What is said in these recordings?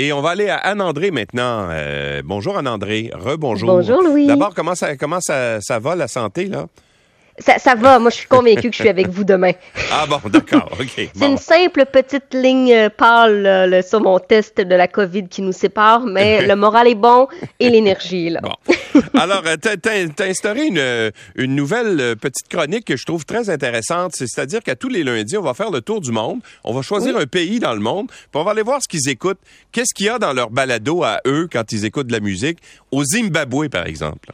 Et on va aller à Anne-André maintenant. Euh, bonjour Anne-André. Rebonjour. Bonjour Louis. D'abord, comment ça, comment ça, ça va, la santé, là? Ça, ça va, moi je suis convaincu que je suis avec vous demain. Ah bon, d'accord, OK. C'est une simple petite ligne euh, pâle là, sur mon test de la COVID qui nous sépare, mais le moral est bon et l'énergie là. Bon. Alors, euh, t'as, instauré une, euh, une nouvelle petite chronique que je trouve très intéressante. C'est- C'est-à-dire qu'à tous les lundis, on va faire le tour du monde. On va choisir un pays dans le monde, puis on va aller voir ce qu'ils écoutent. Qu'est-ce qu'il y a dans leur balado à eux quand ils écoutent de la musique? Au Zimbabwe, par exemple.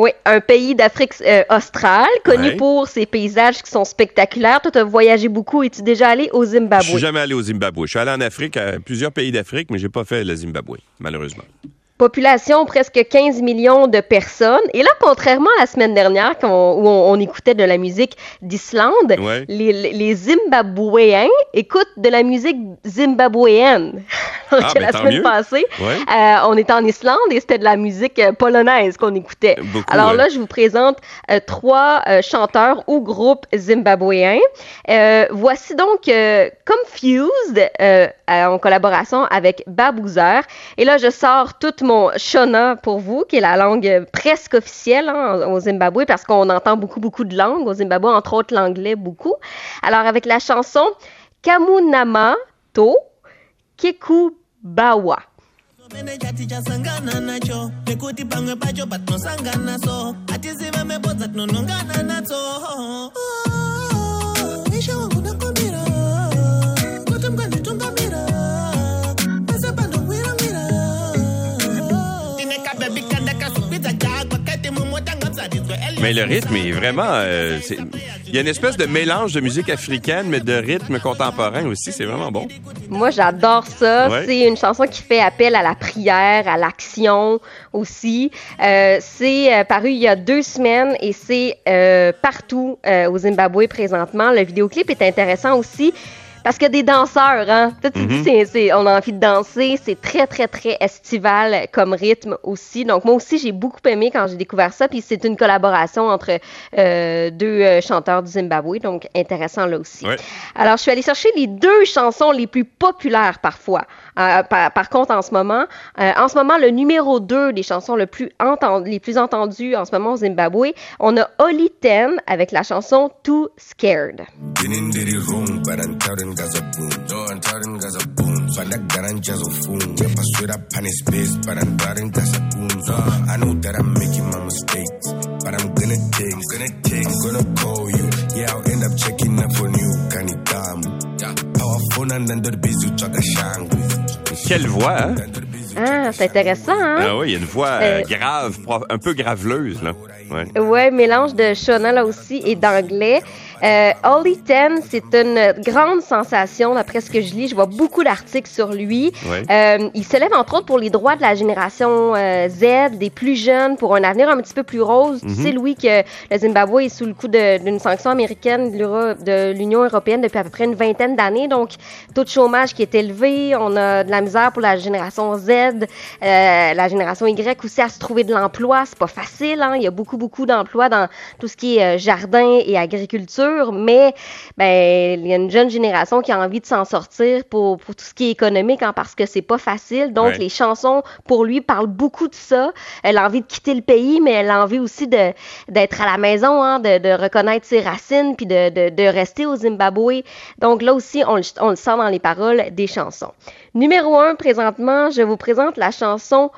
Oui, un pays d'Afrique euh, australe connu Ouais. pour ses paysages qui sont spectaculaires. Toi, tu as voyagé beaucoup. Es-tu déjà allé au Je suis Zimbabwe? jamais allé au Zimbabwe. Je suis allé en Afrique, à plusieurs pays d'Afrique, mais j'ai pas fait le Zimbabwe, malheureusement. Population presque 15 millions de personnes. Et là, contrairement à la semaine dernière, on- où on, on écoutait de la musique d'Islande, Ouais. les- les Zimbabwéens écoutent de la musique zimbabwéenne. Ah, ben, la tant semaine mieux. passée, Ouais. euh, on était en Islande et c'était de la musique euh, polonaise qu'on écoutait. Beaucoup, Alors ouais. là, je vous présente euh, trois euh, chanteurs ou groupes zimbabwéens. Euh, voici donc euh, Confused euh, en collaboration avec Baboozer. Et là, je sors tout mon Shona pour vous, qui est la langue presque officielle hein, au Zimbabwe, parce qu'on entend beaucoup, beaucoup de langues au Zimbabwe, entre autres l'anglais beaucoup. Alors, avec la chanson Kamunama To Nadzo Mais le rythme est vraiment... euh, c'est- Il y a une espèce de mélange de musique africaine, mais de rythme contemporain aussi. C'est vraiment bon. Moi, j'adore ça. Ouais. C'est une chanson qui fait appel à la prière, à l'action aussi. Euh, c'est euh, paru il y a deux semaines et c'est euh, partout euh, au Zimbabwe présentement. Le vidéoclip est intéressant aussi. Parce qu'il y a des danseurs, hein. Toi, tu dis, c'est, on a envie de danser. C'est très, très, très estival comme rythme aussi. Donc, moi aussi, j'ai beaucoup aimé quand j'ai découvert ça. Puis, c'est une collaboration entre euh, deux euh, chanteurs du Zimbabwe. Donc, intéressant là aussi. Ouais. Alors, je suis allée chercher les deux chansons les plus populaires parfois. Euh, par, contre, en ce moment, euh, en ce moment, le numéro 2 des chansons le plus les plus entendues en ce moment au Zimbabwe, on a Oli Ten avec la chanson Too Scared. Quelle voix, hein? Ah, c'est intéressant, hein? Ah oui, il y a une voix euh, Euh, grave, un peu graveleuse, là. Ouais. Ouais, mélange de Shona là aussi et d'anglais. Euh, Ollie Ten, c'est une grande sensation d'après ce que je lis. Je vois beaucoup d'articles sur lui. Euh, il se lève entre autres pour les droits de la génération euh, Z, des plus jeunes, pour un avenir un petit peu plus rose. Tu sais, Louis, que le Zimbabwe est sous le coup d'une sanction américaine de l'Union européenne depuis à peu près une vingtaine d'années. Donc, taux de chômage qui est élevé. On a de la misère pour la génération Z, euh, la génération Y aussi à se trouver de l'emploi. C'est pas facile. Hein? Il y a beaucoup, beaucoup d'emplois dans tout ce qui est euh, jardin et agriculture. Mais ben, il y a une jeune génération qui a envie de s'en sortir pour, pour tout ce qui est économique hein, parce que c'est pas facile. Donc, Ouais. les chansons, pour lui, parlent beaucoup de ça. Elle a envie de quitter le pays, mais elle a envie aussi de d'être à la maison, hein, de, de reconnaître ses racines, puis de, de, de rester au Zimbabwe. Donc là aussi, on, le- on le sent dans les paroles des chansons. Numéro un, présentement, je vous présente la chanson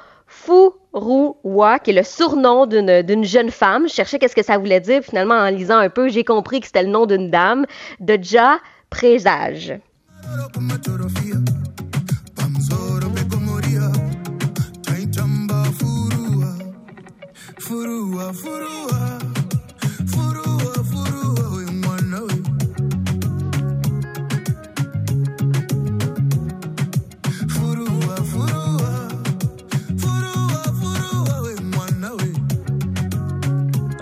Furuwa, qui est le surnom d'une d'une jeune femme. Je cherchais qu'est-ce que ça voulait dire. Finalement, en lisant un peu, j'ai compris que c'était le nom d'une dame, de Ja Présage.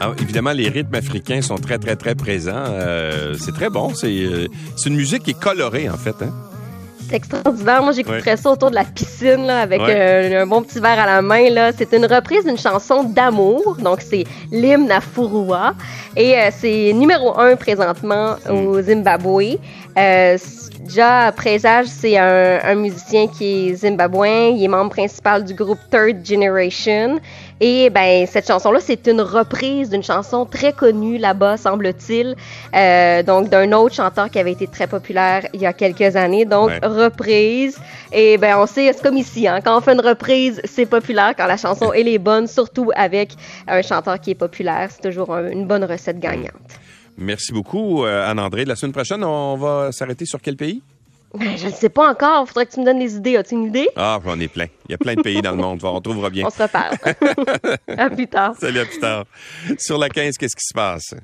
Alors, évidemment, les rythmes africains sont très, très, très présents. Euh, c'est très bon. C'est euh, c'est une musique qui est colorée, en fait. Hein? C'est extraordinaire. Moi, j'écouterais Ouais. ça autour de la piscine, là, avec Ouais. euh, un bon petit verre à la main, là. C'est une reprise d'une chanson d'amour. Donc, c'est l'hymne à Furua. Et c'est numéro un présentement au Zimbabwe. Déjà, Présage, c'est un, un musicien qui est zimbabwéen. Il est membre principal du groupe Third Generation. Et ben cette chanson-là, c'est une reprise d'une chanson très connue là-bas, semble-t-il, euh, donc d'un autre chanteur qui avait été très populaire il y a quelques années. Donc Ouais. reprise. Et ben on sait, c'est comme ici, hein, quand on fait une reprise, c'est populaire. Quand la chanson elle est bonne, surtout avec un chanteur qui est populaire, c'est toujours un- une bonne recette gagnante. Merci beaucoup, euh, Anne-André. La semaine prochaine, on va s'arrêter sur quel pays? Ben, je ne sais pas encore. Faudrait que tu me donnes des idées. As-tu une idée? Ah, j'en ai plein. Il y a plein de pays dans le monde. On trouvera bien. On se reparle. à plus tard. Salut, à plus tard. Sur la 15, qu'est-ce qui se passe?